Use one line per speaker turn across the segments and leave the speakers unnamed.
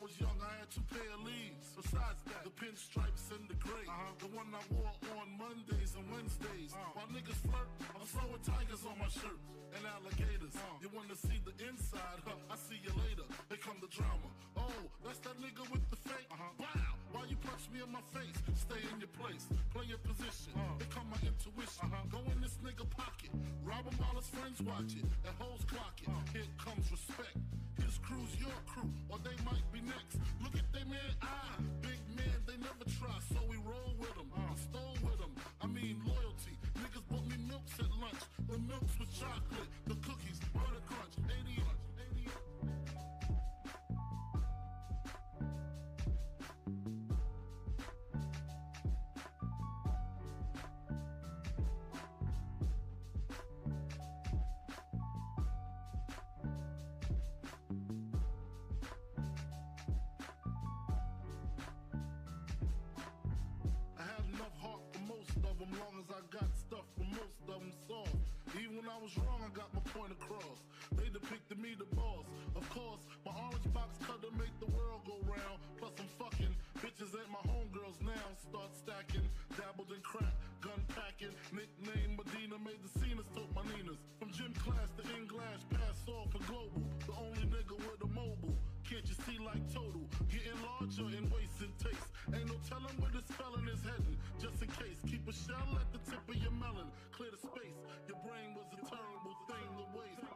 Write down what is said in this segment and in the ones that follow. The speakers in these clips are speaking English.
was young, I had two pair of leaves. Besides that, the pinstripes and the gray. Uh-huh. The one I wore on Mondays and Wednesdays. Uh. While niggas flirt, I'm throwing tigers on my shirt and alligators. Uh. You wanna see the inside? Huh, I see you later. Here come the drama. Oh, that's that nigga with the fake. Uh-huh. Wow, why you punch me in my face? Stay in your place, play your position. Uh. Here come my intuition. Uh-huh. Go in this nigga pocket, rob him while his friends watch it. That hoes clock it. Uh. Here comes respect. His crew's your crew, or they might be next. Look at they man eye, big man, they never try, so we roll with them. Uh. I stole with them. I mean loyalty. Niggas bought me milks at lunch. The milks with I was wrong, I got my point across. They depicted me the boss. Of course, my orange box cutter make the world go round. Plus I'm fucking bitches ain't my homegirls now. Start stacking, dabbled in crack, gun packing. Nickname Medina made the scenes, took my Ninas. From gym class to in glass, pass off for global. The only nigga with a mobile. Can't you see like total? Getting larger and taste. Ain't no telling where this felon is heading. Just in case, keep a shell at the tip of your melon. Clear the space. Your brain was a terrible thing to waste.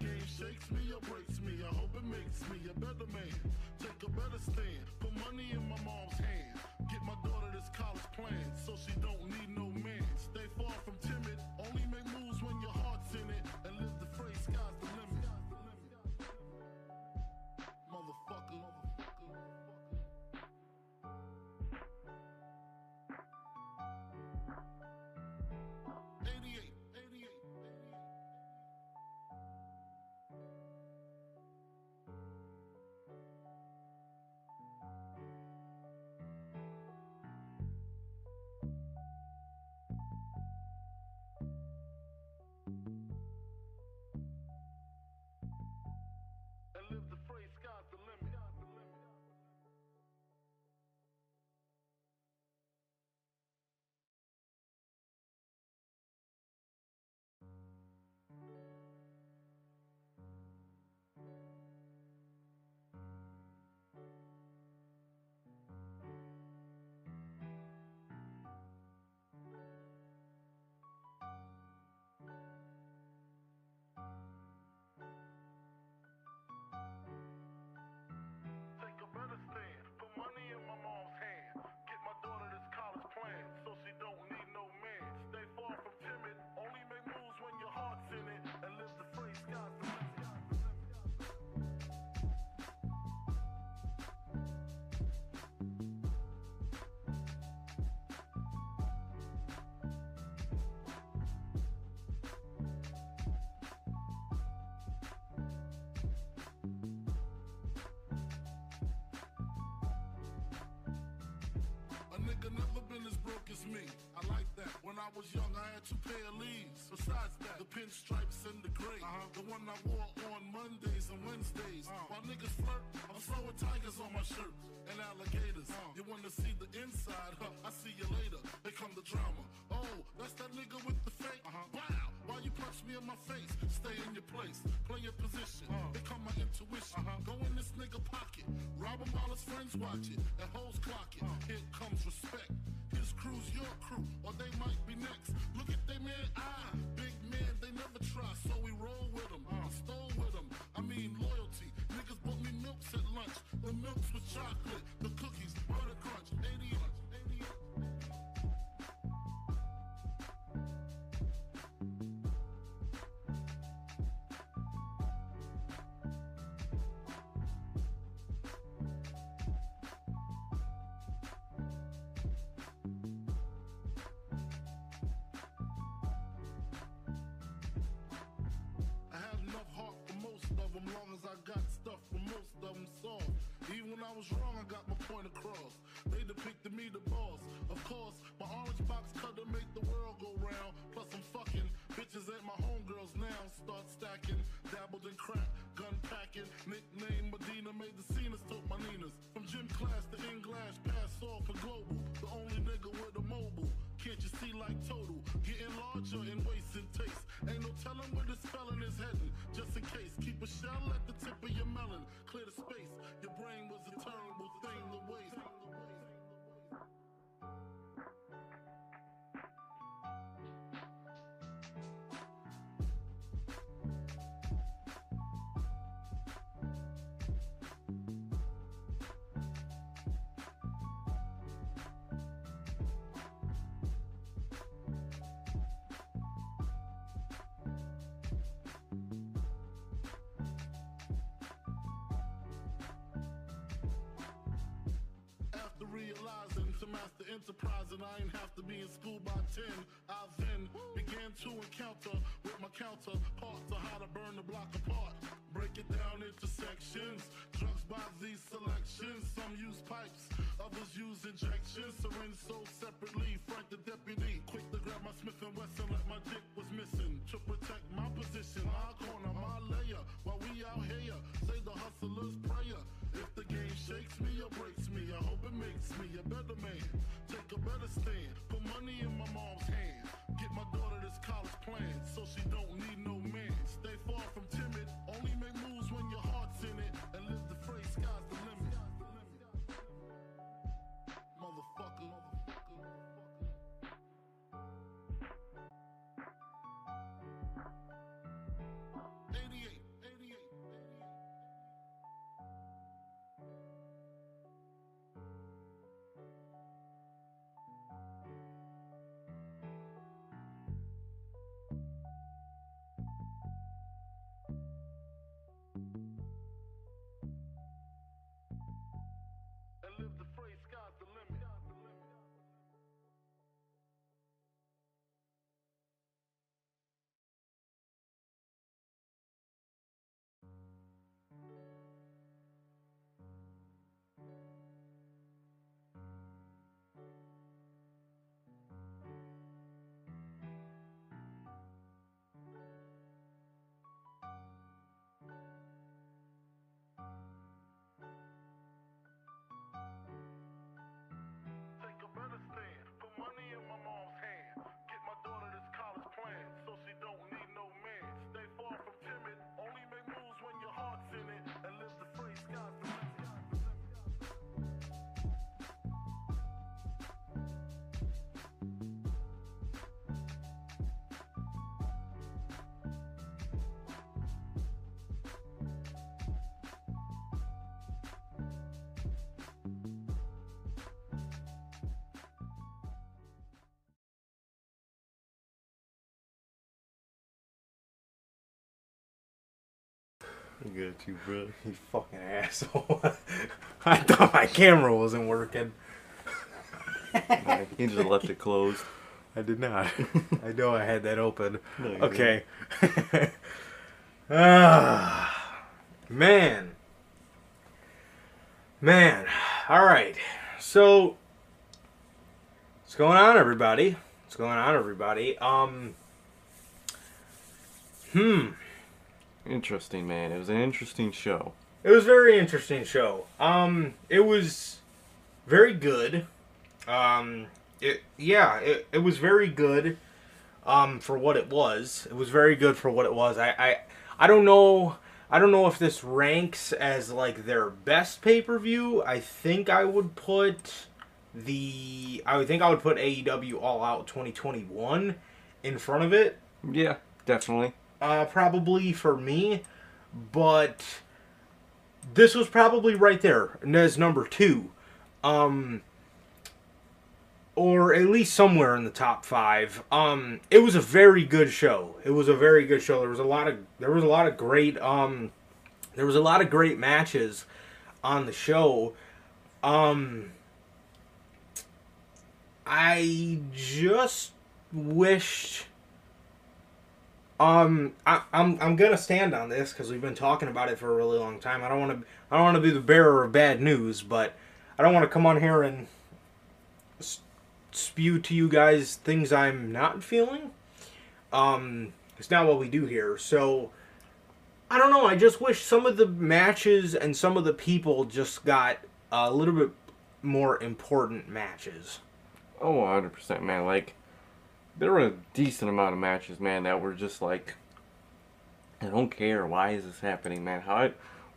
Game shakes me or breaks me, I hope it makes me a better man. Take a better stand. Put money in my mom's hand. Get my daughter this college plan so she don't need no man. Stay far from timid. Only make been as broke as me. I like that. When I was young, I had two pair of leaves. Besides that, the pinstripes and the gray. Uh-huh. The one I wore on Mondays and Wednesdays. Uh. While niggas flirt, I'm throwing tigers on my shirt and alligators. huh You wanna see the inside? Huh, I see you later. Here come the drama. Oh, that's that nigga with the why you punch me in my face? Stay in your place, play your position. Uh. Here come my intuition. Uh-huh. Go in this nigga pocket, rob him while his friends watch it. And hoes clock it. Uh. comes respect. His crew's your crew, or they might be next. Look at they man, ah, big man, they never try, so we roll with them. Uh. I stole with them. I mean loyalty. Niggas bought me milks at lunch. The milks I was wrong, I got my point across. They depicted me the boss. Of course, my orange box cutter make the world go round. Plus I'm fucking bitches ain't my homegirls now. Start stacking, dabbled in crack, gun packing. Nickname Medina made the scenes, took my Ninas. From gym class to in glass, pass off for global. The only nigga with a mobile. Can't you see like total? Getting larger in waist and taste. Ain't no telling where this felon is heading. Just in case, keep a shell at the tip of your melon. Clear the space. Your brain was a terrible thing to waste. I
got you, bro.
You fucking asshole. I thought my camera wasn't working.
You just left it closed.
I did not. I know I had that open.
No,
okay. ah, man. Man. All right. So, what's going on, everybody? What's going on, everybody? Um. Hmm.
Interesting, man. It was an interesting show.
It was a very interesting show. Um, it was very good. Um, it yeah, it, it was very good. Um, for what it was, it was very good for what it was. I I, I don't know. I don't know if this ranks as like their best pay per view. I think I would put the I would think I would put AEW All Out 2021 in front of it.
Yeah, definitely.
Uh, probably for me, but this was probably right there as number two, um, or at least somewhere in the top five. Um, it was a very good show. It was a very good show. There was a lot of there was a lot of great um, there was a lot of great matches on the show. Um, I just wished. Um, I, I'm I'm gonna stand on this because we've been talking about it for a really long time. I don't want to I don't want to be the bearer of bad news, but I don't want to come on here and spew to you guys things I'm not feeling. Um, it's not what we do here. So I don't know. I just wish some of the matches and some of the people just got a little bit more important matches.
Oh, 100%, man. Like, there were a decent amount of matches, man, that were just like, I don't care. Why is this happening, man? How?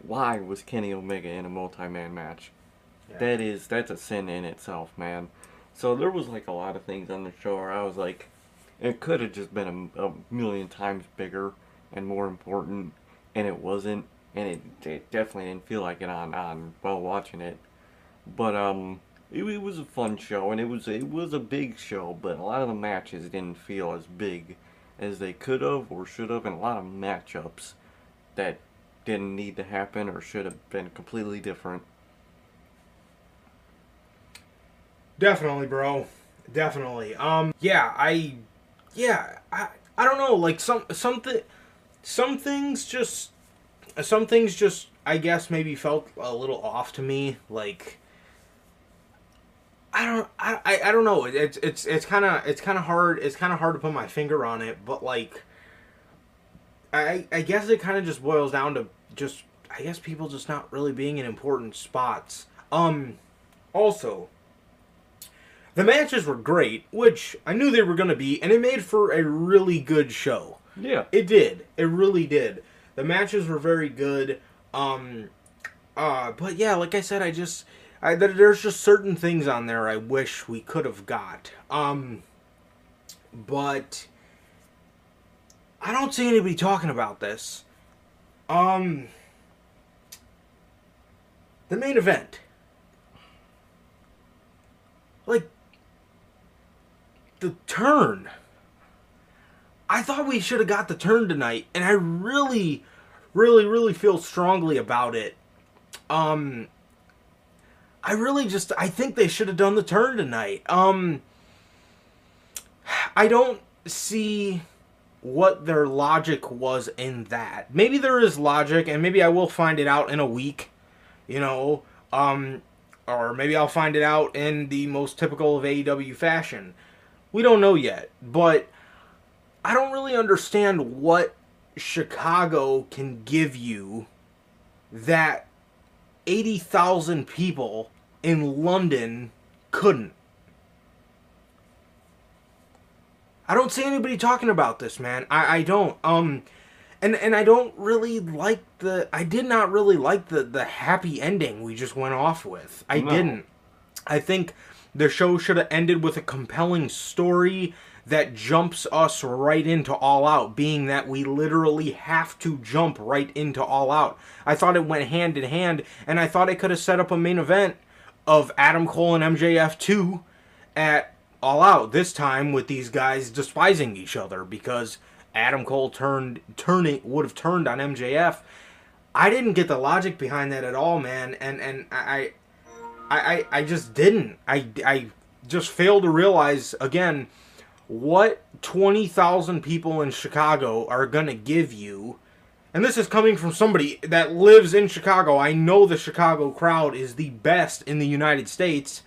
Why was Kenny Omega in a multi-man match?
Yeah.
That is, that's a sin in itself, man. So there was like a lot of things on the show where I was like, it could have just been a, a million times bigger and more important, and it wasn't, and it, it definitely didn't feel like it on on while watching it. But um, it, it was a fun show, and it was it was a big show, but a lot of the matches didn't feel as big as they could have or should have, and a lot of matchups that didn't need to happen or should have been completely different.
Definitely, bro. Definitely. Um yeah, I yeah, I I don't know, like some something some things just some things just I guess maybe felt a little off to me, like I don't I I, don't know. It's it's it's kind of it's kind of hard it's kind of hard to put my finger on it, but like I I guess it kind of just boils down to just I guess people just not really being in important spots. Um also the matches were great, which I knew they were going to be, and it made for a really good show.
Yeah.
It did. It really did. The matches were very good. Um, uh, but yeah, like I said, I just, I there- there's just certain things on there I wish we could have got. Um, but I don't see anybody talking about this. Um, the main event. Like the turn. I thought we should have got the turn tonight, and I really, really, really feel strongly about it. Um, I really just I think they should have done the turn tonight. Um, I don't see what their logic was in that. Maybe there is logic, and maybe I will find it out in a week. You know, um, or maybe I'll find it out in the most typical of AEW fashion. We don't know yet, but I don't really understand what Chicago can give you that 80,000 people in London couldn't. I don't see anybody talking about this, man. I, I don't. Um and and I don't really like the I did not really like the the happy ending we just went off with. I
No.
didn't. I think the show should have ended with a compelling story that jumps us right into All Out, being that we literally have to jump right into All Out. I thought it went hand in hand, and I thought it could have set up a main event of Adam Cole and MJF 2 at All Out, this time with these guys despising each other because Adam Cole turned turning would have turned on MJF. I didn't get the logic behind that at all, man, and and I I I, I just didn't. I I just failed to realize again what 20,000 people in Chicago are going to give you. And this is coming from somebody that lives in Chicago. I know the Chicago crowd is the best in the United States.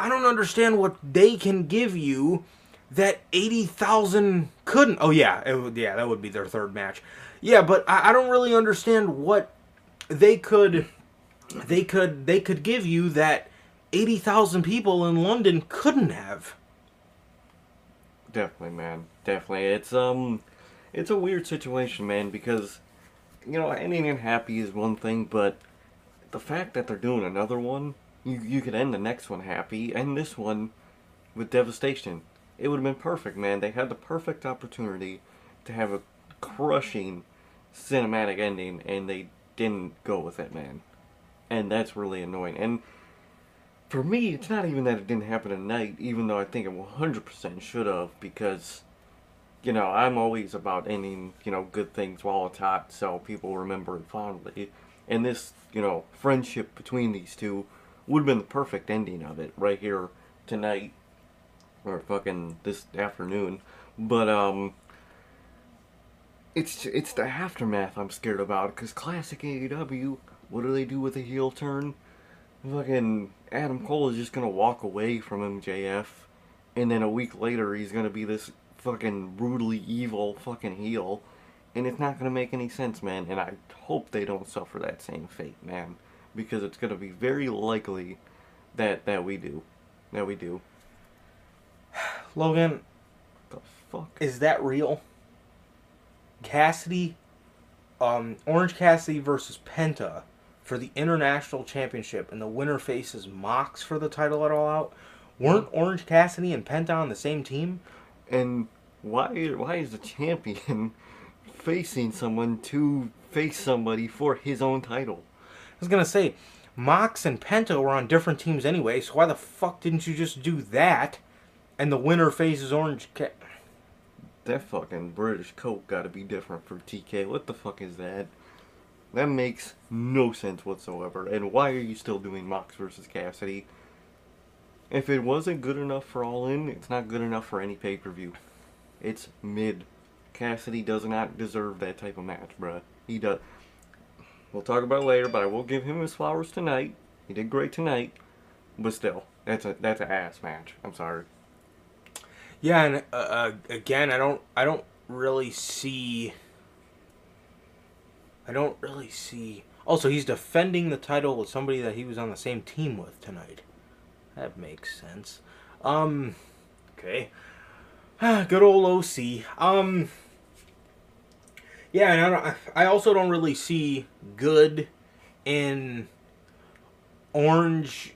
I don't understand what they can give you that 80,000 couldn't. Oh yeah, it yeah, that would be their third match. Yeah, but I, I don't really understand what they could they could they could give you that 80,000 people in London couldn't have.
Definitely, man. Definitely. It's um it's a weird situation, man, because you know, ending and happy is one thing, but the fact that they're doing another one You you could end the next one happy, and this one with devastation. It would have been perfect, man. They had the perfect opportunity to have a crushing cinematic ending, and they didn't go with it, man. And that's really annoying. And for me, it's not even that it didn't happen tonight, even though I think it 100% should have, because, you know, I'm always about ending, you know, good things while it's hot, so people remember it fondly. And this, you know, friendship between these two would have been the perfect ending of it right here tonight, or fucking this afternoon. But, um, it's it's the aftermath I'm scared about because classic AEW. What do they do with a heel turn? Fucking Adam Cole is just gonna walk away from MJF, and then a week later he's gonna be this fucking brutally evil fucking heel, and it's not gonna make any sense, man. And I hope they don't suffer that same fate, man, because it's gonna be very likely that that we do, that we do.
Logan,
The fuck?
is that real? Cassidy, um, Orange Cassidy versus Penta for the International Championship, and the winner faces Mox for the title at All Out. Weren't Orange Cassidy and Penta on the same team?
And why why is the champion facing someone to face somebody for his own title?
I was gonna say, Mox and Penta were on different teams anyway, so why the fuck didn't you just do that? And the winner faces Orange
That fucking British coat gotta be different for TK. What the fuck is that? That makes no sense whatsoever. And why are you still doing Mox versus Cassidy? If it wasn't good enough for All In, it's not good enough for any pay per view. It's mid. Cassidy does not deserve that type of match, bruh. He does. We'll talk about it later, but I will give him his flowers tonight. He did great tonight, but still, that's a that's a ass match. I'm sorry.
Yeah, and uh, uh, again, I don't, I don't really see. I don't really see. Also, he's defending the title with somebody that he was on the same team with tonight. That makes sense. Um, okay. Good old OC. Um, yeah, and I, don't, I also don't really see good in Orange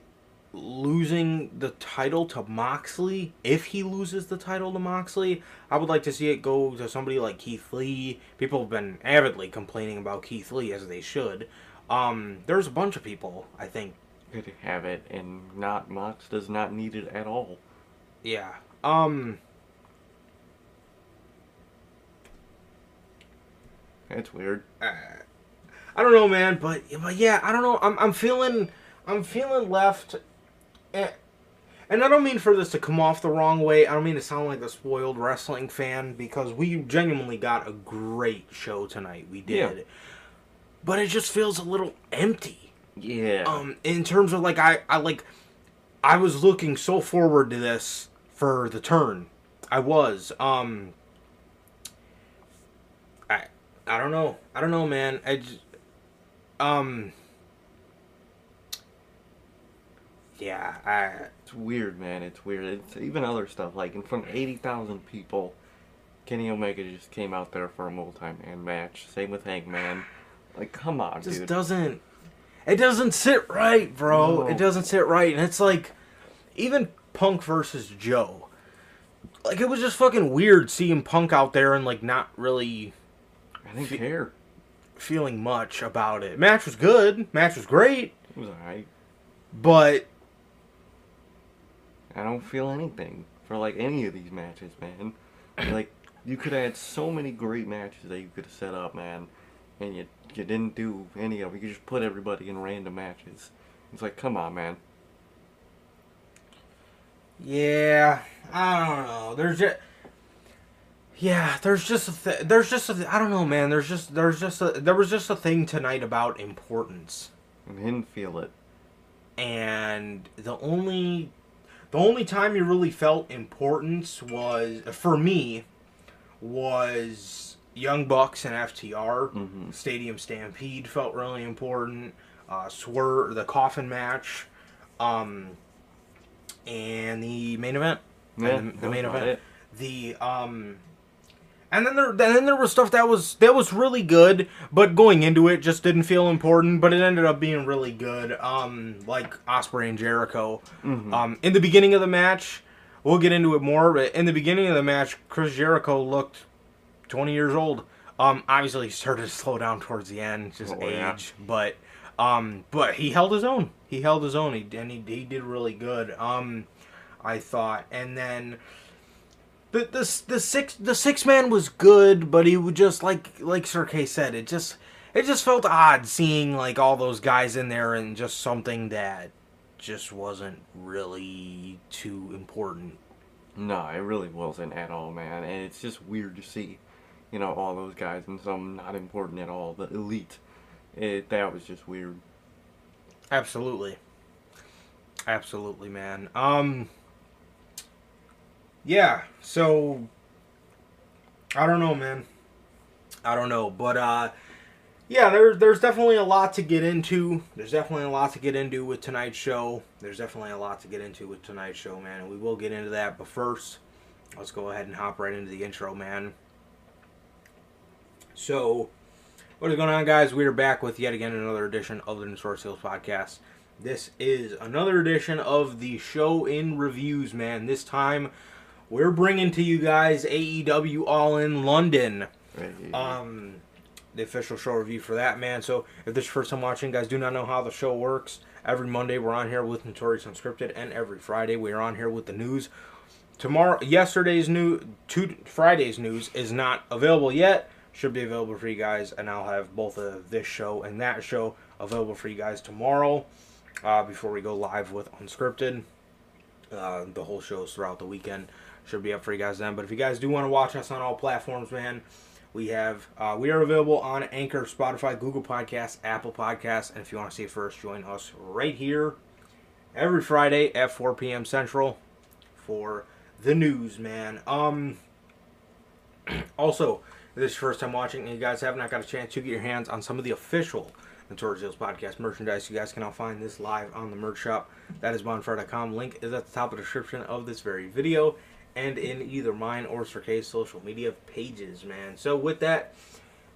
losing the title to Moxley, if he loses the title to Moxley, I would like to see it go to somebody like Keith Lee. People have been avidly complaining about Keith Lee, as they should. Um, there's a bunch of people, I think.
Could have it, and not Mox does not need it at all.
Yeah. Um,
That's weird.
I don't know, man, but but yeah, I don't know. I'm I'm feeling I'm feeling left. eh, And I don't mean for this to come off the wrong way. I don't mean to sound like a spoiled wrestling fan because we genuinely got a great show tonight. We did.
Yeah.
But it just feels a little empty.
Yeah.
Um in terms of like I I like I was looking so forward to this for the turn. I was. Um I I don't know. I don't know, man. I just, um Yeah, I
it's weird, man. It's weird. It's even other stuff like in front of eighty thousand people. Kenny Omega just came out there for a multi-man match. Same with Hangman. Like, come on,
just
dude.
doesn't it doesn't sit right, bro.
No.
It doesn't sit right. And it's like even Punk versus Joe. Like it was just fucking weird seeing Punk out there and like not really
I didn't care.
feeling much about it. Match was good. Match was great,
It was alright.
but
I don't feel anything for like any of these matches, man. like you could have had so many great matches that you could have set up, man, and you you didn't do any of them. You just put everybody in random matches. It's like, come on, man.
yeah, I don't know. There's just yeah, there's just a th- there's just a th- I don't know, man. There's just there's just a there was just a thing tonight about importance.
I didn't feel it.
and the only the only time you really felt importance was for me was Young Bucks and FTR.
Mhm.
Stadium Stampede felt really important. Uh, Swerve, the coffin match, um, and the main event.
Yeah,
And the, the main event.
it.
The um, And then there, and then there was stuff that was that was really good, but going into it just didn't feel important. But it ended up being really good. Um, like Ospreay and Jericho. Um, in the beginning of the match, we'll get into it more. But in the beginning of the match, Chris Jericho looked 20 years old. Um, obviously he started to slow down towards the end, just
Oh, yeah.
age. But um, but he held his own. He held his own. He and he, he did really good. Um, I thought, and then the the the six the six man was good, but he would just like like Sir K said, it just it just felt odd seeing like all those guys in there and just something that just wasn't really too important.
No, it really wasn't at all, man. And it's just weird to see, you know, all those guys and some not important at all. The elite. It that was just weird.
Absolutely. Absolutely, man. Um Yeah, so I don't know, man. I don't know, but uh yeah, there's there's definitely a lot to get into. There's definitely a lot to get into with tonight's show. There's definitely a lot to get into with tonight's show, man, and we will get into that. But first, let's go ahead and hop right into the intro, man. So, what is going on, guys? We are back with yet again another edition of the Notorious Heels podcast. This is another edition of the show in reviews, man. This time, we're bringing to you guys AEW All in London.
Right?
Um, the official show review for that, man. So, if this is your first time watching, guys, do not know how the show works. Every Monday, we're on here with Notorious Unscripted, and every Friday, we are on here with the news. Tomorrow, yesterday's new, two Friday's news is not available yet. Should be available for you guys, and I'll have both of this show and that show available for you guys tomorrow. Uh, before we go live with Unscripted, uh, the whole shows throughout the weekend should be up for you guys then. But if you guys do want to watch us on all platforms, man, we have uh, we are available on Anchor, Spotify, Google Podcasts, Apple Podcasts, and if you want to see it first, join us right here every Friday at 4 p.m. Central for the news, man. Um. Also, this is your first time watching and you guys have not got a chance to get your hands on some of the official Notorious Heels podcast merchandise, you guys can now find this live on the merch shop. That is bonfire.com. Link is at the top of the description of this very video and in either mine or Sir K's social media pages, man. So with that,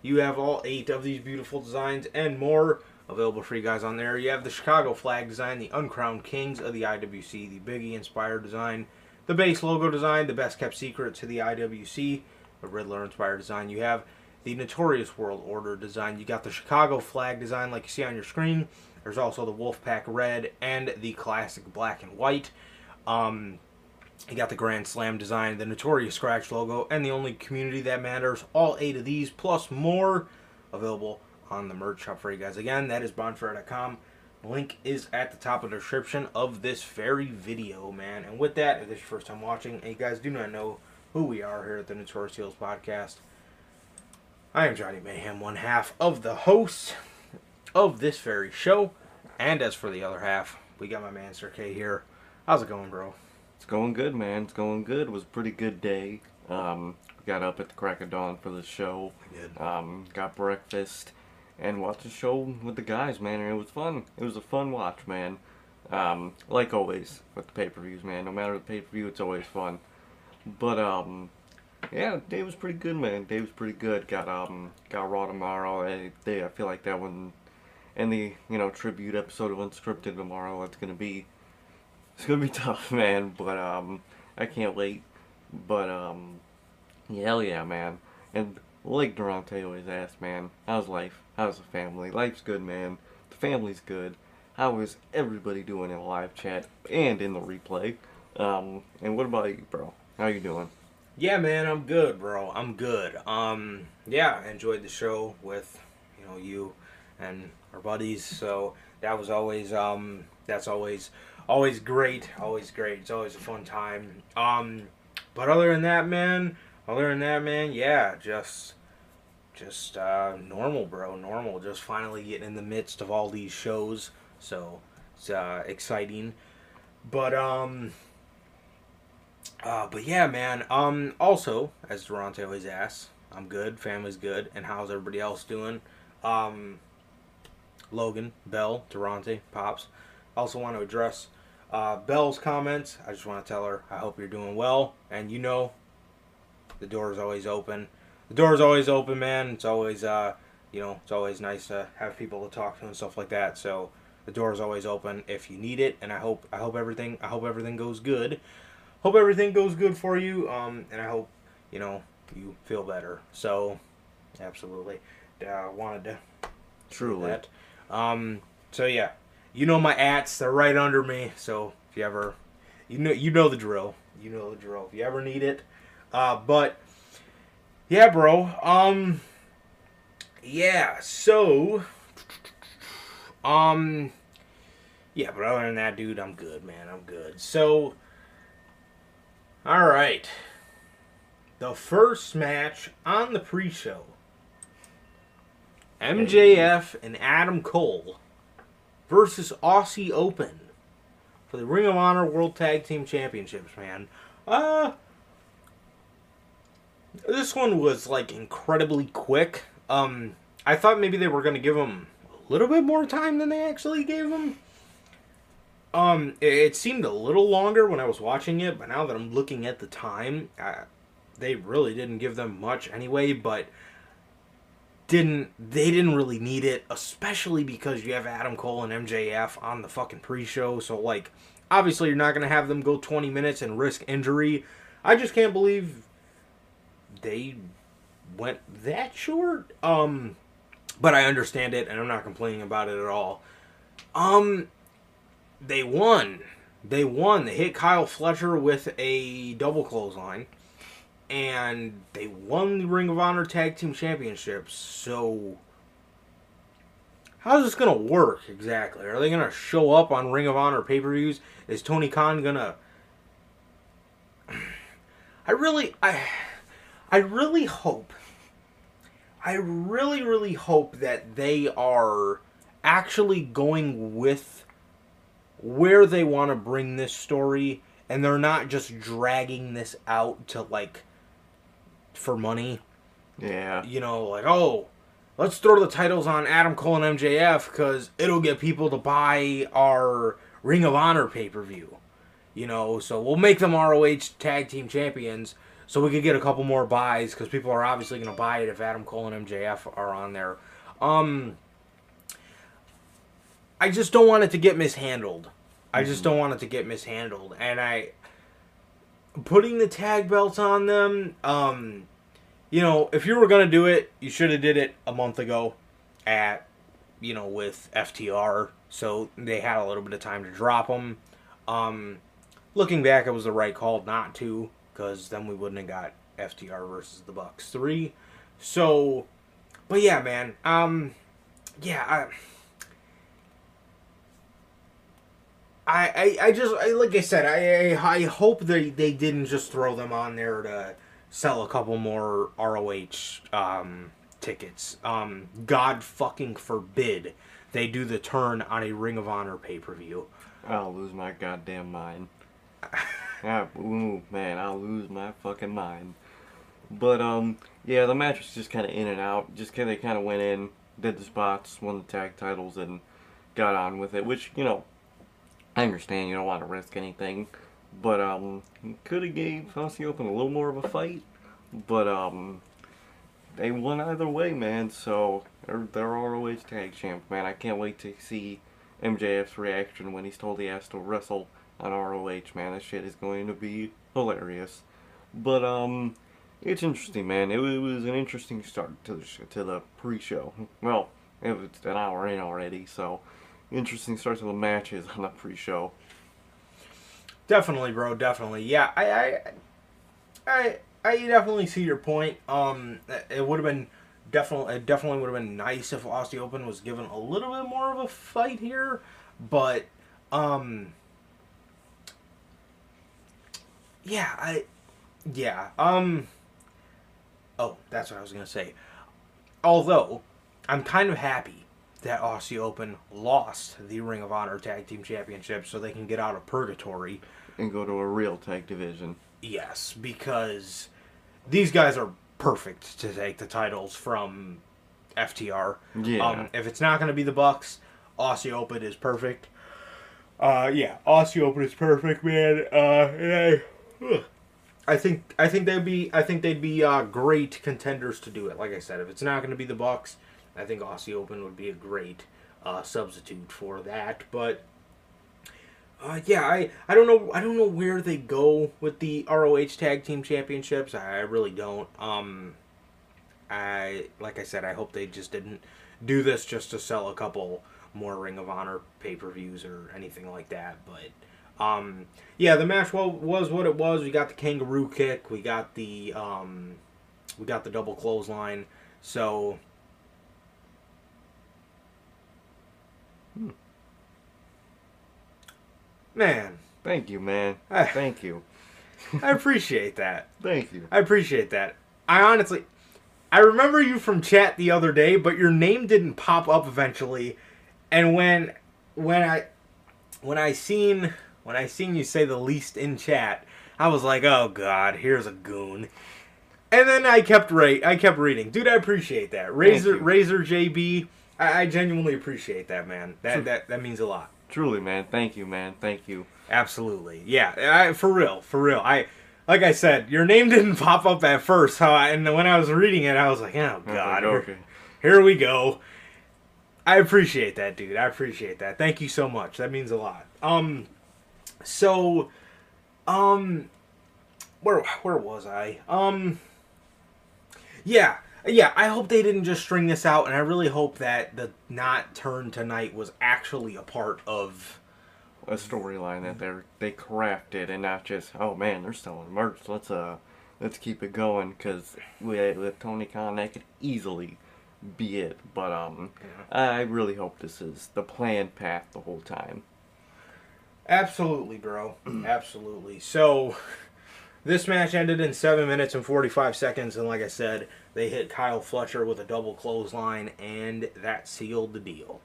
you have all eight of these beautiful designs and more available for you guys on there. You have the Chicago flag design, the uncrowned kings of the IWC, the Biggie inspired design, the base logo design, the best kept secret to the IWC, the Riddler inspired design. You have the Notorious World Order design. You got the Chicago flag design, like you see on your screen. There's also the Wolfpack red and the classic black and white. Um, you got the Grand Slam design, the Notorious Scratch logo, and the only community that matters. All eight of these, plus more, available on the merch shop for you guys. Again, that is bonfire.com. Link is at the top of the description of this very video, man. And with that, if this is your first time watching, and you guys do not know who we are here at the Notorious Heels podcast, I am Johnny Mayhem, one half of the host of this very show. And as for the other half, we got my man Sir K here. How's it going, bro?
It's going good, man. It's going good. It was a pretty good day. Um, we got up at the crack of dawn for the show. Um, got breakfast and watched the show with the guys, man. And it was fun. It was a fun watch, man. Um, like always with the pay-per-views, man. No matter the pay-per-view, it's always fun. But um, yeah, the day was pretty good, man. The day was pretty good. Got um, got Raw tomorrow. I, I feel like that one, and the you know tribute episode of Unscripted tomorrow. That's gonna be it's gonna be tough, man, but um, I can't wait. But um, hell yeah, man. And like Durante always asks, man, how's life? How's the family? Life's good, man. The family's good. How is everybody doing in live chat and in the replay? Um, and what about you, bro? How you doing?
Yeah, man, I'm good, bro. I'm good. Um, yeah, enjoyed the show with you know you and our buddies. So that was always um, that's always always great. Always great. It's always a fun time. Um, but other than that, man, other than that, man, yeah, just just uh, normal, bro. Normal. Just finally getting in the midst of all these shows. So it's uh, exciting. But um. Uh, but yeah, man. Um, also, as Durante always asks, I'm good. Family's good, and how's everybody else doing? Um, Logan, Bell, Durante, Pops. I also want to address uh, Bell's comments. I just want to tell her I hope you're doing well, and you know, the door is always open. the door is always open, man. It's always uh, you know, it's always nice to have people to talk to and stuff like that. So the door is always open if you need it, and I hope I hope everything I hope everything goes good. Hope everything goes good for you, um, and I hope you know you feel better. So, absolutely, uh, wanted to
Truly.
that. Um, so yeah, you know my ats, they're right under me. So if you ever, you know, you know the drill. You know the drill. If you ever need it, uh, but yeah, bro. Um, yeah. So, um, yeah. But other than that, dude, I'm good, man. I'm good. So, all right. The first match on the pre-show. MJF and Adam Cole versus Aussie Open for the Ring of Honor World Tag Team Championships, man. Uh this one was like incredibly quick. Um I thought maybe they were going to give them a little bit more time than they actually gave them. Um it, it seemed a little longer when I was watching it, but now that I'm looking at the time, uh, they really didn't give them much anyway, but didn't they didn't really need it, especially because you have Adam Cole and MJF on the fucking pre-show. So like, obviously you're not gonna have them go 20 minutes and risk injury. I just can't believe they went that short. Um, but I understand it, and I'm not complaining about it at all. Um, they won. They won. They hit Kyle Fletcher with a double clothesline and they won the Ring of Honor Tag Team Championships. So, how's this gonna work exactly? Are they gonna show up on Ring of Honor pay per views? Is Tony Khan gonna? I really, I, I really hope. I really, really hope that they are actually going with where they want to bring this story and they're not just dragging this out to like for money.
Yeah.
You know, like, oh, let's throw the titles on Adam Cole and MJF because it'll get people to buy our Ring of Honor pay per view. You know, so we'll make them ROH Tag Team Champions so we could get a couple more buys because people are obviously going to buy it if Adam Cole and MJF are on there. Um, I just don't want it to get mishandled. I just don't want it to get mishandled, and I putting the tag belts on them. Um, you know, if you were gonna do it, you should have did it a month ago, at you know with FTR, so they had a little bit of time to drop them. Um, looking back, it was the right call not to, because then we wouldn't have got FTR versus the Bucks three. So, but yeah, man. Um, yeah. I, I, I, I just I, like I said I, I I hope they they didn't just throw them on there to sell a couple more ROH um, tickets. Um, God fucking forbid they do the turn on a Ring of Honor pay per view.
I'll lose my goddamn mind. Ah, ooh, man, I'll lose my fucking mind. But um, yeah, the match was just kind of in and out. Just kind of kind of went in, did the spots, won the tag titles, and got on with it. Which you know, I understand you don't want to risk anything, but um, could have gave Aussie Open a little more of a fight. But um, they won either way, man. So they're they're ROH tag champ, man. I can't wait to see MJF's reaction when he's told he has to wrestle on ROH, man. That shit is going to be hilarious. But um, it's interesting, man. It, was- it was an interesting start to the to the pre-show. Well, it was an hour in already, so interesting starts the matches on the pre-show.
Definitely, bro. Definitely. Yeah, I, I, I, I definitely see your point. Um, it would have been definitely, it definitely would have been nice if Aussie Open was given a little bit more of a fight here, but, um, yeah, I, yeah, um, oh, that's what I was gonna say. Although, I'm kind of happy that Aussie Open lost the Ring of Honor Tag Team Championship so they can get out of purgatory.
and go to a real tag division.
Yes, because these guys are perfect to take the titles from FTR.
Yeah.
Um, if it's not going to be the Bucks, Aussie Open is perfect. Uh, yeah, Aussie Open is perfect, man. Uh, I. I think I think they'd be I think they'd be uh, great contenders to do it. Like I said, if it's not going to be the Bucks, I think Aussie Open would be a great uh, substitute for that. But uh, yeah, I, I don't know I don't know where they go with the ROH Tag Team Championships. I, I really don't. Um, I like I said, I hope they just didn't do this just to sell a couple more Ring of Honor pay per views or anything like that. But um, yeah, the match was, what it was. We got the kangaroo kick. We got the um, we got the double clothesline. So.
Hmm.
Man,
Thank you, man.
Ah.
Thank you.
I appreciate that.
Thank you.
I appreciate that. I honestly, I remember you from chat the other day, but your name didn't pop up eventually. And when, when I, when I seen, when I seen you say the least in chat, I was like, oh god, here's a goon. And then I kept rate, I kept reading, dude. I appreciate that. Razor. Razor JB. I, I genuinely appreciate that, man. That that that means a lot.
Truly, man. Thank you, man. Thank you.
Absolutely, yeah. I, for real, for real. I, like I said, your name didn't pop up at first. So I, and when I was reading it, I was like, oh god, here-
okay.
here we go. I appreciate that, dude. I appreciate that. Thank you so much. That means a lot. Um, so, um, where where was I? Um, yeah, yeah. I hope they didn't just string this out, and I really hope that the not turn tonight was actually a part of.
A storyline that they're they crafted and not just oh man they're selling merch. Let's uh let's keep it going because with with Tony Khan that could easily be it. But um I really hope this is the planned path the whole time.
Absolutely, bro. Absolutely. So, this match ended in 7 minutes and 45 seconds, and like I said, they hit Kyle Fletcher with a double clothesline, and that sealed the deal.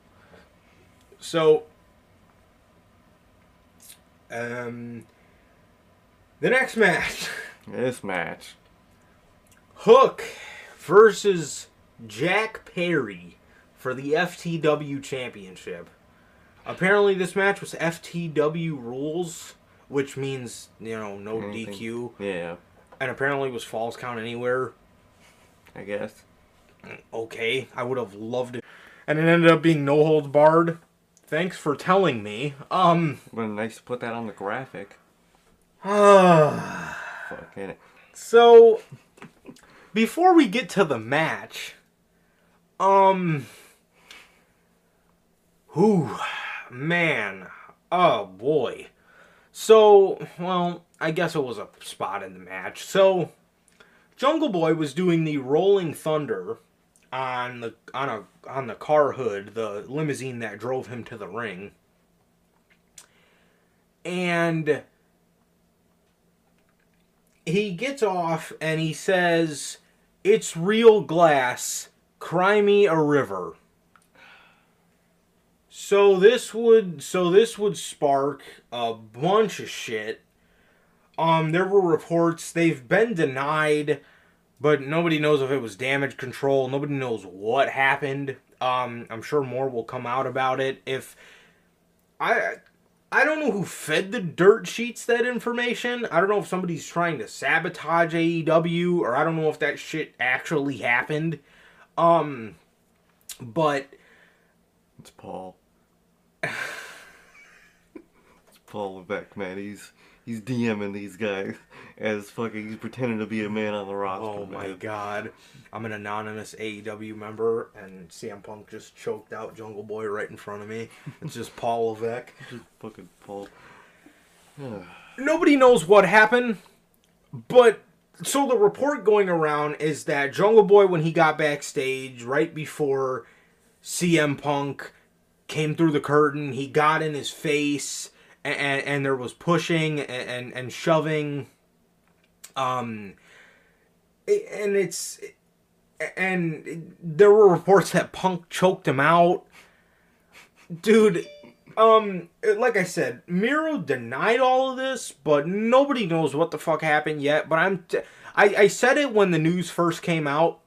So, um, the next match
This match.
Hook versus Jack Perry for the FTW Championship. Apparently, this match was FTW rules, which means, you know, no. DQ.
Yeah,
And apparently, it was Falls Count Anywhere.
I guess.
Okay, I would have loved it. And it ended up being no holds barred. Thanks for telling me. Um,
But nice to put that on the graphic.
ah.
Fucking
So, before we get to the match, um, whew, man, oh boy. So, well, I guess it was a spot in the match. So, Jungle Boy was doing the Rolling Thunder on the on a on the car hood, the limousine that drove him to the ring, and he gets off and he says, It's real glass. Cry me a river. So this would so this would spark a bunch of shit. Um there were reports they've been denied, but nobody knows if it was damage control. Nobody knows what happened. Um I'm sure more will come out about it. If I I don't know who fed the dirt sheets that information. I don't know if somebody's trying to sabotage AEW or I don't know if that shit actually happened. Um but
It's Paul. it's Paul Levesque, man. He's he's DMing these guys as fucking he's pretending to be a man on the roster.
oh my
man.
god. I'm an anonymous AEW member and CM Punk just choked out Jungle Boy right in front of me. It's just Paul Levesque.
Just fucking Paul.
nobody knows what happened, but so the report going around is that Jungle Boy, when he got backstage right before CM Punk came through the curtain, he got in his face, and and, there was pushing and, and and shoving. Um, and it's and there were reports that Punk choked him out. Dude, um, like I said, Miro denied all of this, but nobody knows what the fuck happened yet. But I'm, t- I, I said it when the news first came out.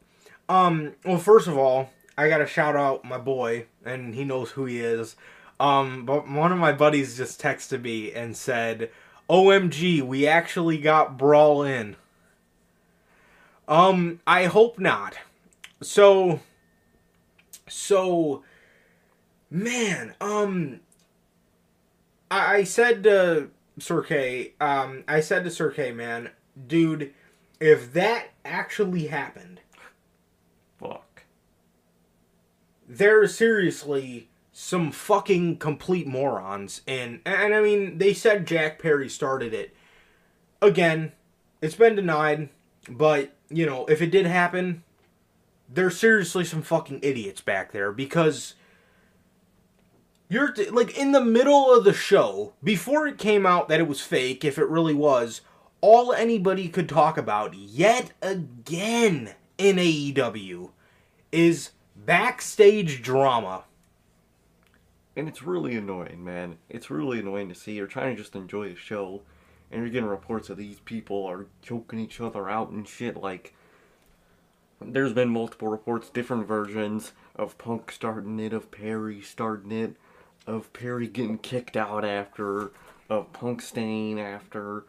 Um, well, first of all, I gotta shout out my boy, and he knows who he is. Um, but one of my buddies just texted me and said, OMG, we actually got Brawl in. Um, I hope not. So, so, man, um, I, I said to Sir K, um, I said to Sir K, man, dude, if that actually happened,
Fuck.
there's seriously some fucking complete morons and and I mean they said Jack Perry started it. Again, it's been denied, but you know, if it did happen, there's seriously some fucking idiots back there because you're like in the middle of the show before it came out that it was fake if it really was all anybody could talk about yet again in AEW is backstage drama.
And it's really annoying, man. It's really annoying to see. You're trying to just enjoy the show, and you're getting reports of these people are choking each other out and shit. Like, there's been multiple reports, different versions of Punk starting it, of Perry starting it, of Perry getting kicked out after, of Punk staying after.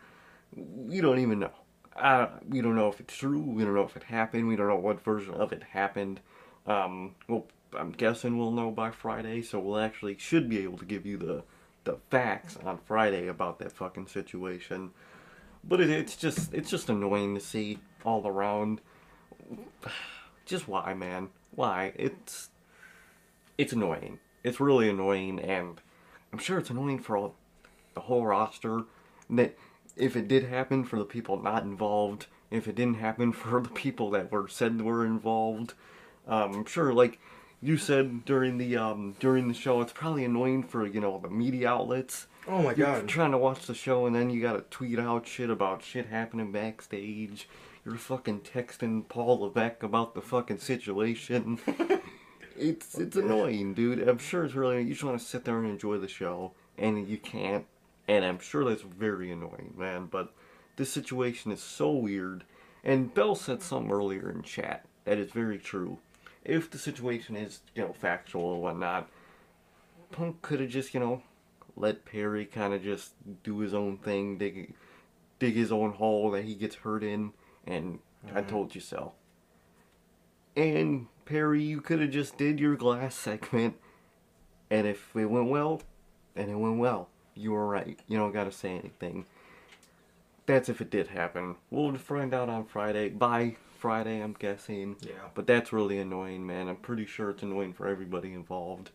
We don't even know. Uh, we don't know if it's true. We don't know if it happened. We don't know what version of it happened. Um, well, I'm guessing we'll know by Friday, so we'll actually should be able to give you the the facts on Friday about that fucking situation. But it, it's just it's just annoying to see all around. Just why, man? Why? It's it's annoying. It's really annoying, and I'm sure it's annoying for all, the whole roster. That if it did happen for the people not involved, if it didn't happen for the people that were said were involved, um, I'm sure like you said during the um, during the show, it's probably annoying for you know the media outlets.
Oh my
You're
god.
trying to watch the show and then you gotta tweet out shit about shit happening backstage. You're fucking texting Paul Levesque about the fucking situation. it's it's annoying, dude. I'm sure it's really you just want to sit there and enjoy the show and you can't. And I'm sure that's very annoying, man. But this situation is so weird. And Bell said something earlier in chat that is very true. If the situation is, you know, factual or whatnot, Punk could have just, you know, let Perry kind of just do his own thing, dig, dig his own hole that he gets hurt in, and I mm-hmm. told you so. And Perry, you could have just did your glass segment, and if it went well, and it went well, you were right. You don't gotta say anything. That's if it did happen. We'll find out on Friday. By Friday, I'm guessing.
Yeah.
But that's really annoying, man. I'm pretty sure it's annoying for everybody involved.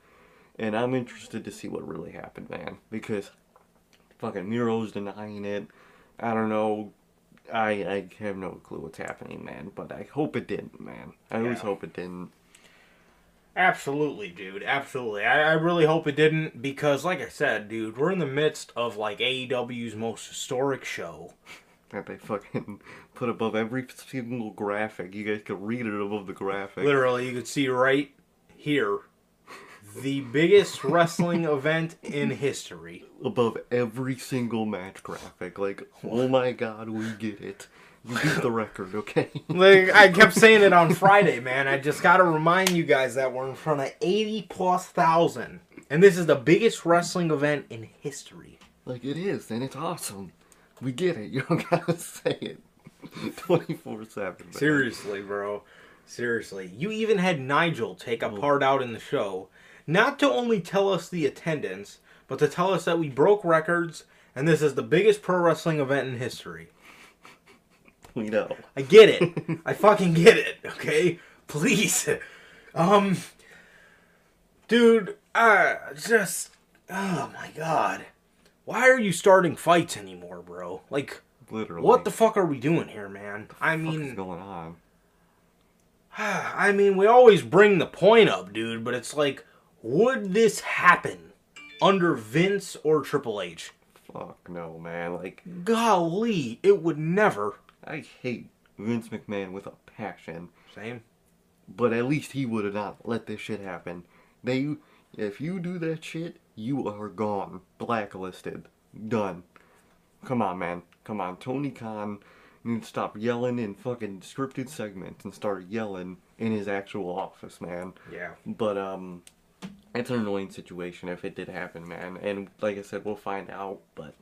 And I'm interested to see what really happened, man. Because fucking Miro's denying it. I don't know. I I have no clue what's happening, man. But I hope it didn't, man. I always hope it didn't.
Absolutely, dude. Absolutely. I, I really hope it didn't because, like I said, dude, we're in the midst of like AEW's most historic show.
That they fucking put above every single graphic. You guys could read it above the graphic.
Literally, you could see right here the biggest wrestling event in history.
Above every single match graphic. Like, oh my god, we get it. You beat the record, okay?
Like I kept saying it on Friday, man. I just got to remind you guys that we're in front of 80 plus thousand. And this is the biggest wrestling event in history.
Like it is, and it's awesome. We get it. You don't gotta say it. Twenty four seven.
Seriously, bro. Seriously. You even had Nigel take a part out in the show, not to only tell us the attendance, but to tell us that we broke records and this is the biggest pro wrestling event in history.
We know.
I get it. I fucking get it, okay? Please. Um Dude, uh just oh my god. Why are you starting fights anymore, bro? Like
Literally.
what the fuck are we doing here, man? I mean,
going on?
I mean, we always bring the point up, dude, but it's like, would this happen under Vince or Triple H?
Fuck no, man. Like
Golly, it would never.
I hate Vince McMahon with a passion,
Same.
but at least he would have not let this shit happen. They, if you do that shit, you are gone, blacklisted, done. Come on, man. Come on, Tony Khan needs to stop yelling in fucking scripted segments and start yelling in his actual office, man.
Yeah.
But um, it's an annoying situation if it did happen, man. And like I said, we'll find out. But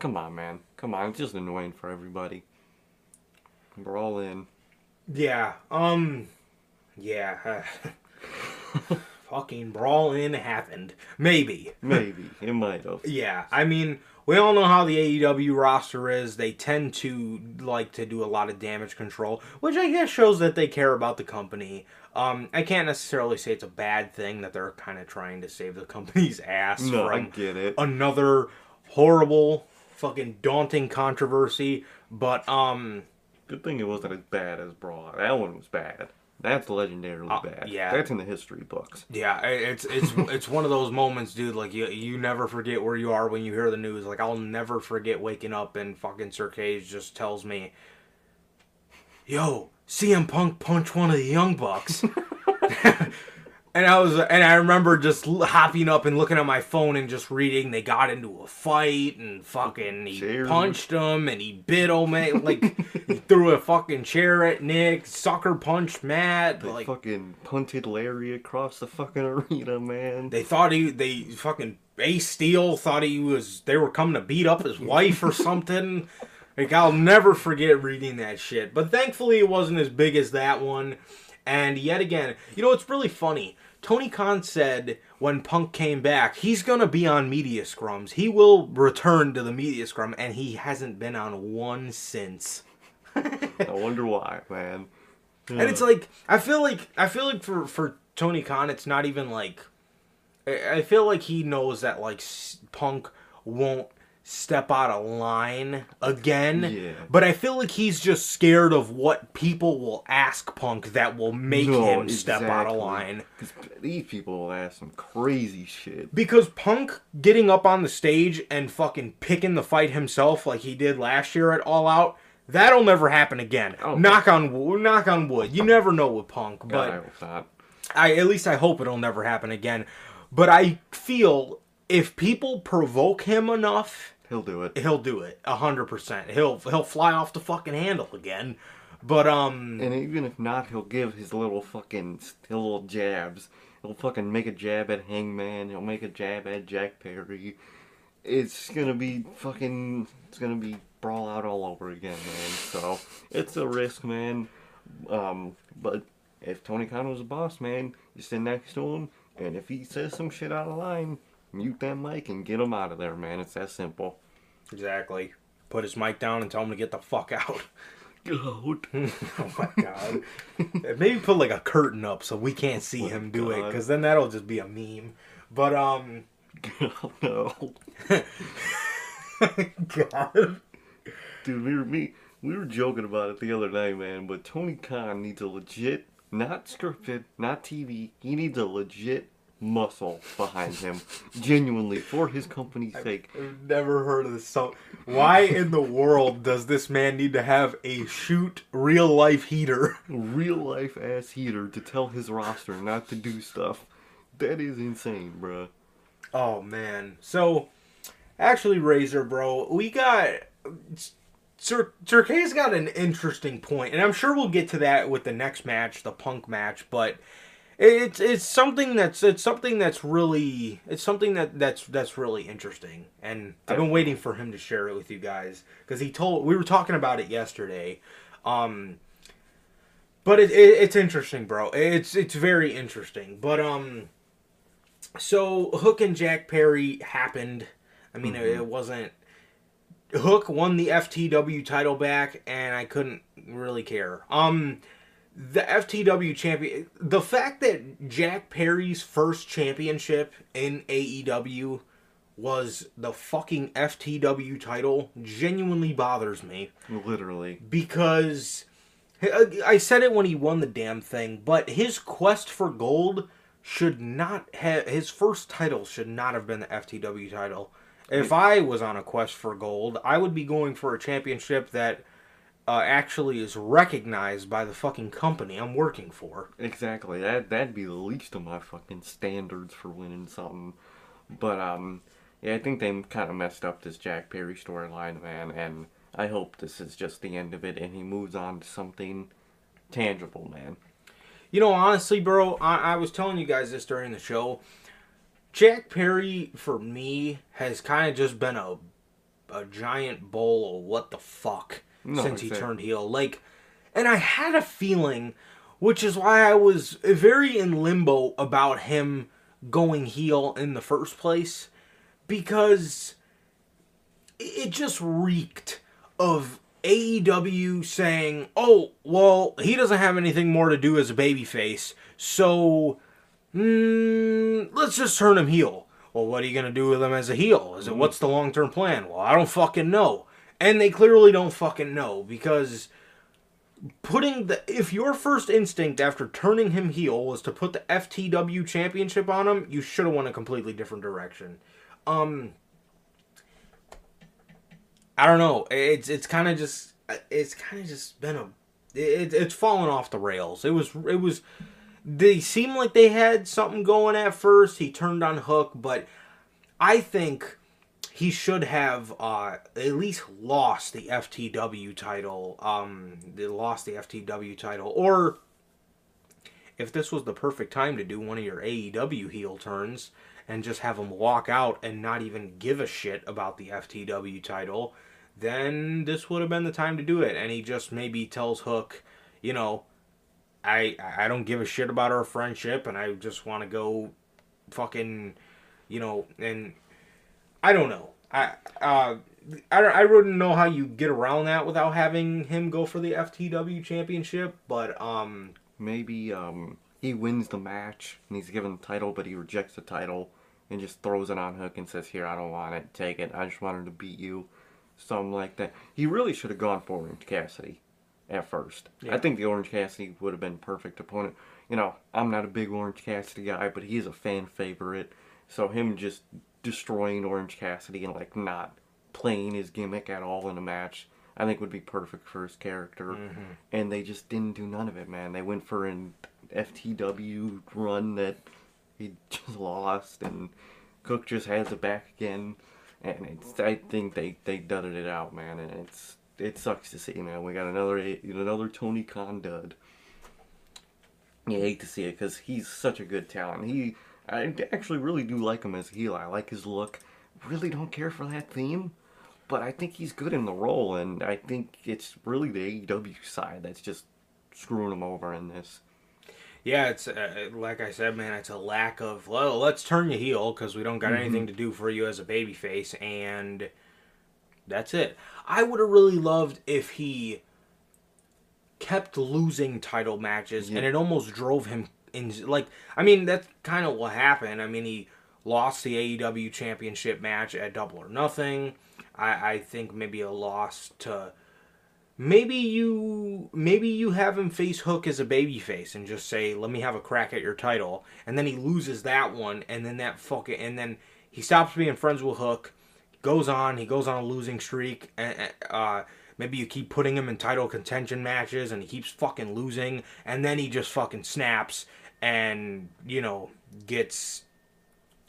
Come on, man. Come on. It's just annoying for everybody. We're all in.
Yeah. Um. Yeah. fucking brawl in happened. Maybe.
Maybe. it might have.
Yeah. I mean, we all know how the AEW roster is. They tend to like to do a lot of damage control, which I guess shows that they care about the company. Um, I can't necessarily say it's a bad thing that they're kind of trying to save the company's ass
No, I
from
get it.
another horrible, fucking daunting controversy. But um,
Good thing it wasn't as bad as Brawl. That one was bad. That's legendarily
Uh,
bad.
yeah.
That's in the history books.
Yeah, it's it's it's one of those moments, dude. Like you you never forget where you are when you hear the news. Like I'll never forget waking up and fucking Sir Cage just tells me, "Yo, CM Punk punch one of the Young Bucks." and I was and I remember just hopping up and looking at my phone and just reading they got into a fight and fucking he
Cheers.
punched him and he bit him like he threw a fucking chair at Nick, sucker punched Matt,
They
like
fucking punted Larry across the fucking arena, man.
They thought he, they fucking Ace Steel thought he was, they were coming to beat up his wife or something. Like, I'll never forget reading that shit. But thankfully, it wasn't as big as that one. And yet again, you know, it's really funny. Tony Khan said when Punk came back, he's going to be on media scrums. He will return to the media scrum, and he hasn't been on one since.
I wonder why, man.
And it's like I feel like I feel like for for Tony Khan, it's not even like I feel like he knows that like Punk won't step out of line again.
Yeah.
But I feel like he's just scared of what people will ask Punk that will make
No,
him step out of line.
these people will ask some crazy shit.
Because Punk getting up on the stage and fucking picking the fight himself like he did last year at All Out, that'll never happen again.
Oh.
Knock on wood, knock on wood. You never know with Punk,
God,
but
I.
I at least I hope it'll never happen again. But I feel if people provoke him enough,
He'll do it.
he'll do it a hundred percent. He'll he'll fly off the fucking handle again. But um,
And even if not, he'll give his little fucking his little jabs. He'll fucking make a jab at Hangman. He'll make a jab at Jack Perry. It's gonna be fucking. It's gonna be brawl out all over again, man. So it's a risk, man. Um, but if Tony Khan was a boss, man, you sit next to him, and if he says some shit out of line, mute that mic and get him out of there, man. It's that simple.
exactly. Put his mic down and tell him to get the fuck out.
Out.
oh my god. Maybe put like a curtain up so we can't see him do it, because then that'll just be a meme. But um,
no.
God.
Dude, we were me we were joking about it the other night, man. But Tony Khan needs a legit, not scripted, not TV. He needs a legit muscle behind him, genuinely for his company's sake.
I've never heard of this. So, why in the world does this man need to have a shoot real life heater?
Real life ass heater to tell his roster not to do stuff. That is insane, bruh.
Oh man. So, actually, Razor, bro, we got Sir Sir K's got an interesting point, and I'm sure we'll get to that with the next match, the Punk match. But it's it's something that's it's something that's really it's something that that's that's really interesting, and I've been waiting for him to share it with you guys because he told we were talking about it yesterday. Um, but it, it it's interesting, bro. It's it's very interesting. But um, so Hook and Jack Perry happened. I mean, it, it wasn't. Hook won the FTW title back, and I couldn't really care. Um, the FTW champion. The fact that Jack Perry's first championship in AEW was the fucking FTW title genuinely bothers me
Literally.
because I said it when he won the damn thing, but his quest for gold should not have his first title should not have been the FTW title. If I was on a quest for gold, I would be going for a championship that uh, actually is recognized by the fucking company I'm working for.
Exactly. That that'd be the least of my fucking standards for winning something. But um, yeah, I think they kind of messed up this Jack Perry storyline, man. And I hope this is just the end of it, and he moves on to something tangible, man.
You know, honestly, bro, I, I was telling you guys this during the show. Jack Perry, for me, has kind of just been a a giant bowl of what the fuck
No,
since he turned heel. Like, and I had a feeling, which is why I was very in limbo about him going heel in the first place, because it just reeked of AEW saying, "Oh, well, he doesn't have anything more to do as a babyface, so mm, let's just turn him heel." Well, what are you gonna do with him as a heel? Is it what's the long term plan? Well, I don't fucking know, and they clearly don't fucking know because putting the if your first instinct after turning him heel was to put the FTW championship on him, you should have went a completely different direction. Um I don't know. It's it's kind of just it's kind of just been a it, it's fallen off the rails. It was it was they seemed like they had something going at first. He turned on Hook, but I think he should have uh, at least lost the FTW title. Um, they lost the FTW title, or if this was the perfect time to do one of your AEW heel turns and just have him walk out and not even give a shit about the FTW title, then this would have been the time to do it. And he just maybe tells Hook, you know, I I don't give a shit about our friendship, and I just want to go, fucking, you know, and I don't know. I uh I don't, I wouldn't know how you get around that without having him go for the FTW championship, but um
Maybe um, he wins the match and he's given the title, but he rejects the title and just throws it on Hook and says, "Here, I don't want it. Take it. I just wanted to beat you." Something like that. He really should have gone for Orange Cassidy at first.
Yeah.
I think the Orange Cassidy would have been perfect opponent. You know, I'm not a big Orange Cassidy guy, but he is a fan favorite. So him just destroying Orange Cassidy and like not playing his gimmick at all in a match, I think would be perfect for his character. Mm-hmm. And they just didn't do none of it, man. They went for an FTW run that he just lost, and Hook just has it back again. And it's, I think they they dudded it out, man. And it's it sucks to see, man. We got another another Tony Khan dud. You hate to see it because he's such a good talent. He, I actually really do like him as a heel. I like his look. Really don't care for that theme, but I think he's good in the role, and I think it's really the AEW side that's just screwing him over in this.
yeah, it's uh, like I said, man, it's a lack of well, let's turn you heel because we don't got anything to do for you as a babyface, and that's it. I would have really loved if he kept losing title matches, and it almost drove him in. Like, I mean, that's kind of what happened. I mean, he lost the AEW championship match at Double or Nothing. I, I think maybe a loss to maybe you maybe you have him face Hook as a babyface and just say, "Let me have a crack at your title," and then he loses that one, and then that fucking and then he stops being friends with Hook, goes on, he goes on a losing streak, and uh, maybe you keep putting him in title contention matches, and he keeps fucking losing, and then he just fucking snaps and you know gets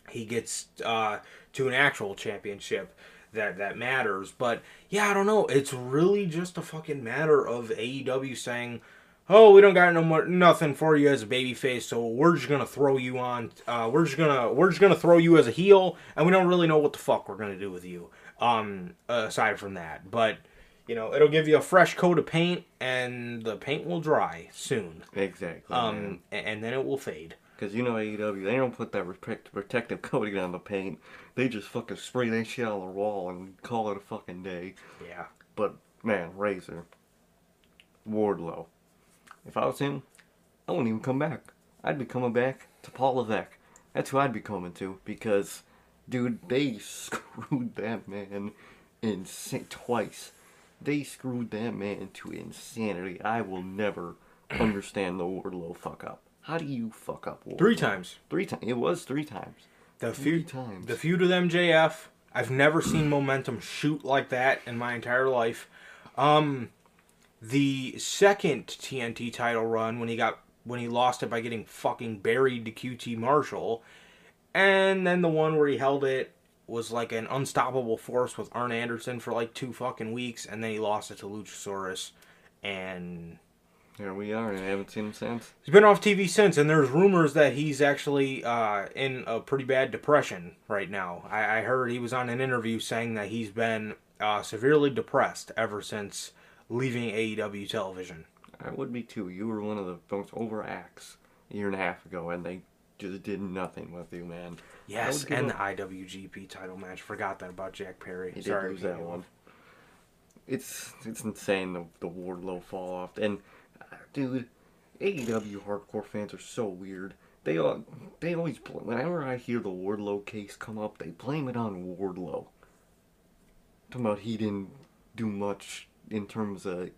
he gets uh, to an actual championship that that matters. But yeah, I don't know. It's really just a fucking matter of AEW saying, "Oh, we don't got no more nothing for you as a babyface, so we're just gonna throw you on. Uh, we're just gonna we're just gonna throw you as a heel, and we don't really know what the fuck we're gonna do with you. Um, aside from that, but." You know, it'll give you a fresh coat of paint, and the paint will dry soon.
Exactly.
Um, a- and then it will fade.
Because you know AEW, they don't put that protect- protective coating on the paint. They just fucking spray that shit on the wall and call it a fucking day.
Yeah.
But man, Razor, Wardlow. If I was him, I wouldn't even come back. I'd be coming back to Paul Levesque. That's who I'd be coming to because, dude, they screwed that man insa- twice. They screwed that man to insanity. I will never understand the Wardlow fuck up. How do you fuck up Wardlow?
Three times.
Three times. It was three times.
The
Three
feud,
times.
the feud with MJF. I've never seen momentum shoot like that in my entire life. Um, the second TNT title run when he got when he lost it by getting fucking buried to QT Marshall, and then the one where he held it was like an unstoppable force with Arn Anderson for like two fucking weeks, and then he lost it to Luchasaurus, and
Here we are, and I haven't seen him since.
He's been off TV since, and there's rumors that he's actually uh, in a pretty bad depression right now. I, I heard he was on an interview saying that he's been uh, severely depressed ever since leaving AEW television.
I would be too. You were one of the most over acts a year and a half ago, and they just did nothing with you, man.
Yes, and the IWGP title match. Forgot that about Jack Perry.
He did
Sorry,
lose that
Daniel.
one. It's it's insane the the Wardlow fall off, and uh, dude, AEW hardcore fans are so weird. They all they always bl- whenever I hear the Wardlow case come up, they blame it on Wardlow. Talking about he didn't do much in terms of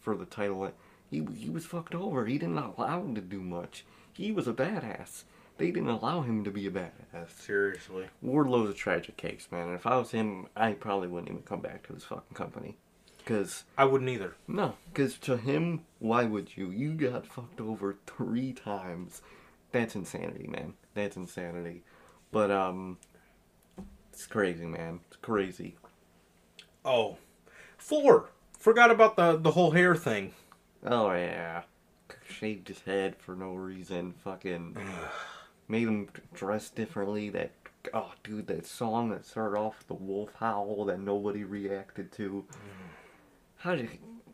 for the title. He he was fucked over. He didn't allow him to do much. He was a badass. They didn't allow him to be a badass.
Seriously.
Wardlow's a tragic case, man. And if I was him, I probably wouldn't even come back to his fucking company. Cause
I wouldn't either.
no, cause to him, why would you? You got fucked over three times. That's insanity, man. That's insanity. But um, it's crazy, man. It's crazy.
Oh, four. Forgot about the the whole hair thing.
Oh yeah, shaved his head for no reason. Fucking made him dress differently. That oh, dude, that song that started off with the wolf howl that nobody reacted to. Mm. How did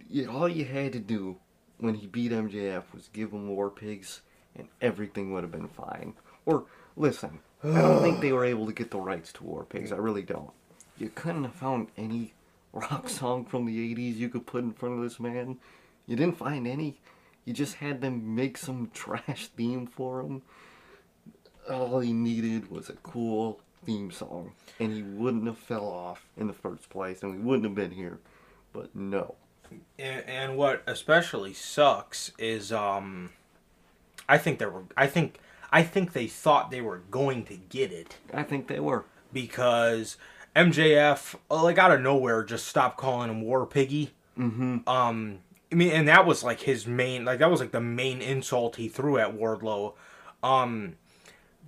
you, all you had to do when he beat MJF was give him war pigs, and everything would have been fine. Or listen, I don't think they were able to get the rights to war pigs. I really don't. You couldn't have found any rock song from the 80s you could put in front of this man. You didn't find any. You just had them make some trash theme for him. All he needed was a cool theme song, and he wouldn't have fell off in the first place, and we wouldn't have been here. But no.
And, and what especially sucks is um, I think they were. I think I think they thought they were going to get it
I think they were.
because MJF, uh, like out of nowhere, just stopped calling him War Piggy.
Mm-hmm.
Um, I mean, and that was like his main, like that was like the main insult he threw at Wardlow. Um,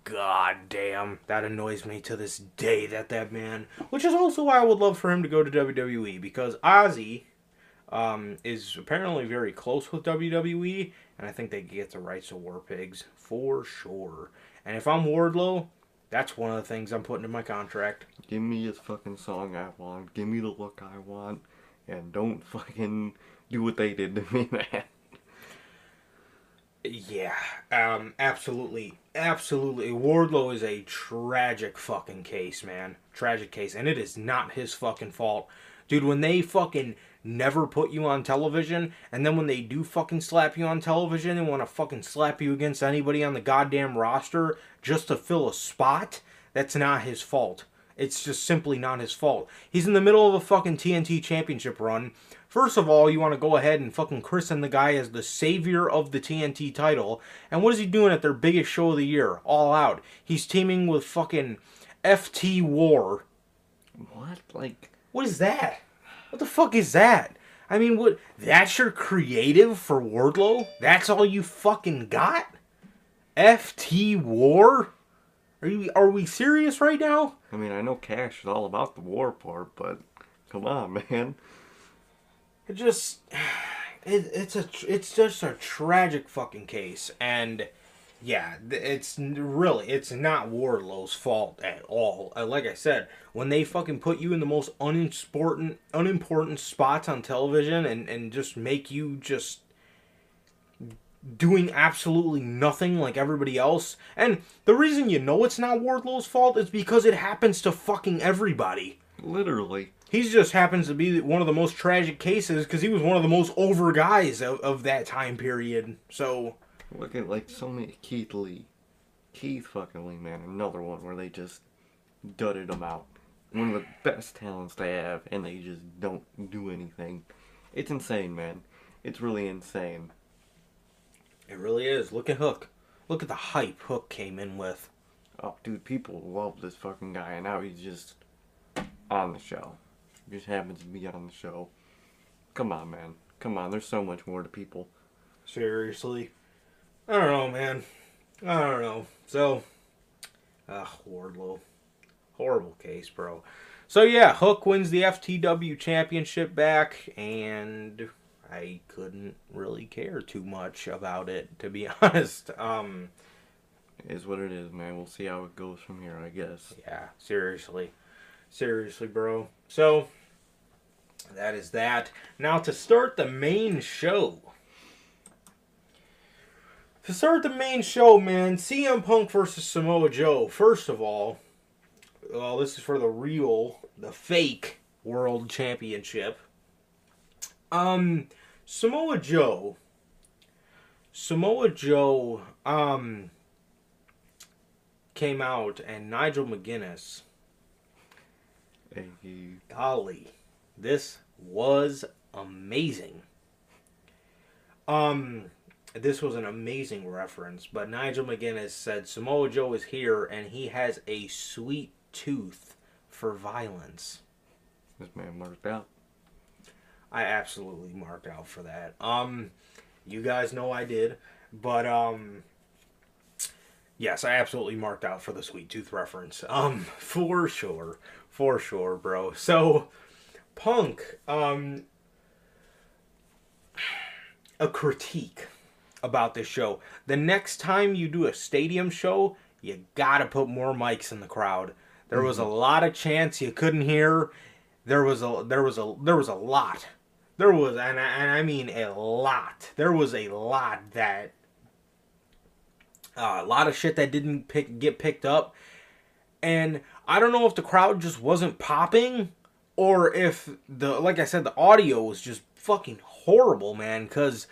god damn, that annoys me to this day. That that man, which is also why I would love for him to go to WWE because Ozzy, um, is apparently very close with WWE, and I think they get the rights to War Pigs for sure. And if I'm Wardlow, that's one of the things I'm putting in my contract.
Give me his fucking song I want. Give me the look I want. And don't fucking do what they did to me, man.
Yeah, um, absolutely, absolutely. Wardlow is a tragic fucking case, man. Tragic case, and it is not his fucking fault, dude. When they fucking never put you on television, and then when they do fucking slap you on television and want to fucking slap you against anybody on the goddamn roster just to fill a spot, that's not his fault. It's just simply not his fault. He's in the middle of a fucking TNT championship run. First of all, you want to go ahead and fucking christen the guy as the savior of the TNT title. And what is he doing at their biggest show of the year? All out. He's teaming with fucking FT War.
What? Like,
What is that? What the fuck is that? I mean, what? That's your creative for Wardlow? That's all you fucking got? FT War? Are you? Are we serious right now?
I mean, I know Cash is all about the war part, but come on, man.
It just it, it's a it's just a tragic fucking case and yeah it's really it's not Wardlow's fault at all Uh, like I said when they fucking put you in the most unimportant unimportant spots on television and and just make you just doing absolutely nothing like everybody else and the reason you know it's not Wardlow's fault is because it happens to fucking everybody
Literally.
He just happens to be one of the most tragic cases because he was one of the most over guys of, of that time period. So
Look at, like, so many. Keith Lee. Keith fucking Lee, man. Another one where they just dudded him out. One of the best talents they have, and they just don't do anything. It's insane, man. It's really insane.
it really is. Look at Hook. Look at the hype Hook came in with.
Oh, dude, people love this fucking guy, and now he's just on the show. Just happens to be on the show. Come on, man. Come on, there's so much more to people.
Seriously, I don't know, man. I don't know. So, ah, Wardlow, horrible case, bro. So yeah, Hook wins the FTW championship back, and I couldn't really care too much about it, to be honest. Um.
Is what it is, man. We'll see how it goes from here, I guess.
Yeah, seriously. Seriously, bro. So, That is that. Now to start the main show. To start the main show, man, CM Punk versus Samoa Joe. First of all, well, this is for the real, the fake World Championship. Um, Samoa Joe. Samoa Joe, um, came out and Nigel McGuinness.
Hey,
Golly, this was amazing. Um, this was an amazing reference, but Nigel McGuinness said Samoa Joe is here and he has a sweet tooth for violence.
this man marked out.
I absolutely marked out for that. Um, you guys know I did, but um, yes, I absolutely marked out for the sweet tooth reference. Um, for sure, for sure, bro. So, Punk, um, a critique about this show. The next time you do a stadium show, you gotta put more mics in the crowd. There was a lot of chants you couldn't hear. There was a there was a there was a lot. There was and I, and I mean a lot. There was a lot that uh, a lot of shit that didn't pick get picked up. And I don't know if the crowd just wasn't popping or if the like I said the audio was just fucking horrible, man, cuz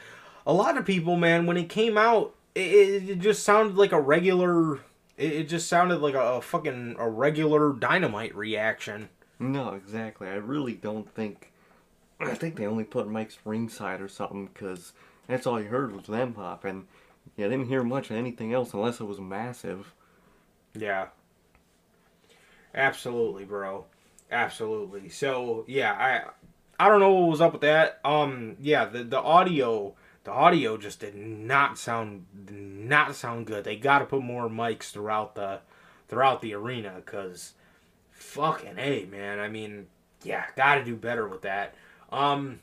a lot of people, man, when it came out, it, it just sounded like a regular it, it just sounded like a, a fucking a regular dynamite reaction.
No, exactly. I really don't think. I think they only put mics ringside or something because that's all you heard was them popping. You didn't hear much of anything else unless it was massive.
Yeah. Absolutely, bro. Absolutely. So yeah, I I don't know what was up with that. Um yeah, the the audio the audio just did not sound did not sound good. They got to put more mics throughout the throughout the arena cuz fucking hey, man. I mean, yeah, got to do better with that. Um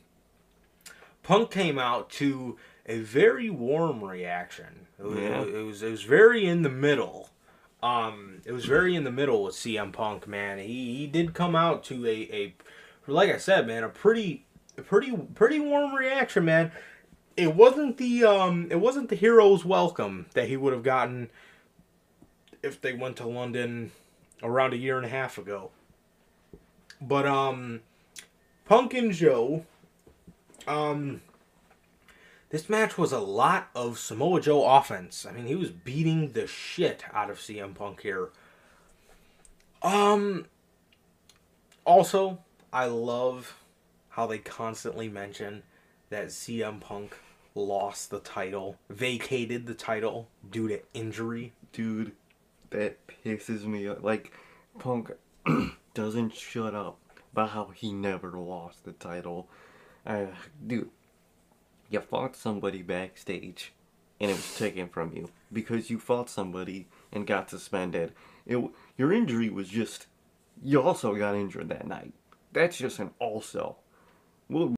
Punk came out to a very warm reaction. It was,
Yeah.
it was it was very in the middle. Um, it was very in the middle with CM Punk, man. He he did come out to a a like I said, man, a pretty pretty pretty warm reaction, man. It wasn't the um it wasn't the hero's welcome that he would have gotten if they went to London around a year and a half ago. But um Punk and Joe um this match was a lot of Samoa Joe offense. I mean, he was beating the shit out of CM Punk here. Um also, I love how they constantly mention that CM Punk lost the title, vacated the title due to injury.
Dude, that pisses me off. Like, Punk doesn't shut up about how he never lost the title. Uh, dude, you fought somebody backstage and it was taken from you because you fought somebody and got suspended. It, your injury was just, you also got injured that night. That's just an also. Well,